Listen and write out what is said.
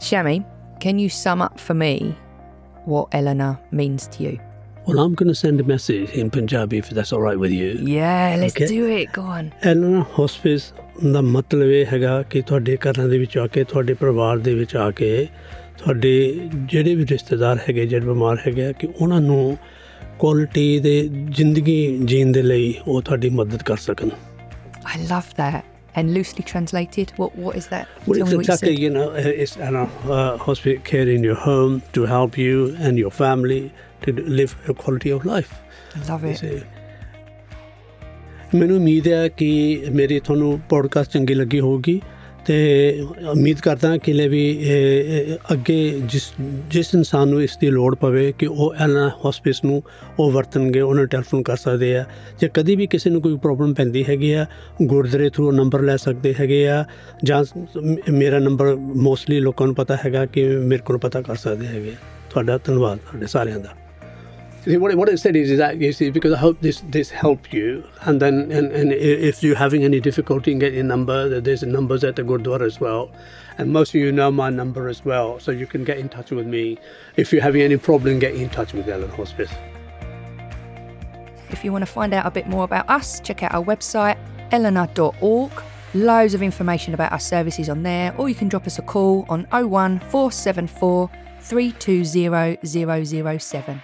Shami, can you sum up for me what Ellenor means to you? Well, I'm going to send a message in Punjabi if that's all right with you. Yeah, let's okay? do it. Go on. Ellenor Hospice ਦਾ ਮਤਲਬ ਇਹ ਹੈਗਾ ਕਿ ਤੁਹਾਡੇ ਘਰਾਂ ਦੇ ਵਿੱਚ ਆ ਕੇ ਤੁਹਾਡੇ ਪਰਿਵਾਰ ਦੇ ਵਿੱਚ ਆ ਕੇ ਤੁਹਾਡੇ ਜਿਹੜੇ ਵੀ ਰਿਸ਼ਤੇਦਾਰ ਹੈਗੇ ਜਿਹੜੇ ਬਿਮਾਰ ਹੈਗੇ ਕਿ ਉਹਨਾਂ ਨੂੰ ਕੁਆਲਿਟੀ ਦੇ ਜ਼ਿੰਦਗੀ ਜੀਣ ਦੇ ਲਈ ਉਹ ਤੁਹਾਡੀ ਮਦਦ ਕਰ ਸਕਣ I love that And loosely translated, what what is that? Well, Tell it's me what you exactly, said. you know, it's an uh, hospital care in your home to help you and your family to live a quality of life. I love it. ਤੇ ਮੈਨੂੰ ਉਮੀਦ ਹੈ ਕਿ ਮੇਰੀ ਤੁਹਾਨੂੰ podcast ਚੰਗੀ ਲੱਗੀ ਹੋਊਗੀ ਤੇ ਉਮੀਦ ਕਰਦਾ ਕਿ ਲੈ ਵੀ ਇਹ- ਇਹ ਅੱਗੇ ਜਿਸ ਜਿਸ ਇਨਸਾਨ ਨੂੰ ਇਸ ਦੀ ਲੋੜ ਪਵੇ ਕਿ ਉਹ ਐਨਾ ਹਸਪੀਸ ਨੂੰ ਉਹ ਵਰਤਣਗੇ ਉਹਨਾਂ ਨੂੰ ਟੈਲੀਫੋਨ ਕਰ ਸਕਦੇ ਆ। ਜੇ ਕਦੀ ਵੀ ਕਿਸੇ ਨੂੰ ਕੋਈ ਪ੍ਰੋਬਲਮ ਪੈਂਦੀ ਹੈਗੀ ਆ ਗੁਰਦੁਆਰੇ ਥਰੂ ਨੰਬਰ ਲੈ ਸਕਦੇ ਹੈਗੇ ਆ ਜਾਂ ਮ- ਮੇਰਾ ਨੰਬਰ ਮੋਸਟਲੀ ਲੋਕਾਂ ਨੂੰ ਪਤਾ ਹੈਗਾ ਕਿ ਮੇਰੇ ਕੋਲ ਪਤਾ ਕਰ ਸਕਦੇ ਹੈਗੇ ਤੁਹਾਡਾ ਧੰਨਵਾਦ ਤੁਹਾਡੇ ਸਾਰਿਆਂ ਦਾ। See, what, what it said is, is that you see, because I hope this this help you, and then and, and if you're having any difficulty in getting a number, there's numbers at the Gurdwara as well, and most of you know my number as well, so you can get in touch with me if you're having any problem. Get in touch with Ellen Hospice. If you want to find out a bit more about us, check out our website, ellenor.org. Loads of information about our services on there, or you can drop us a call on 01 474 320 007.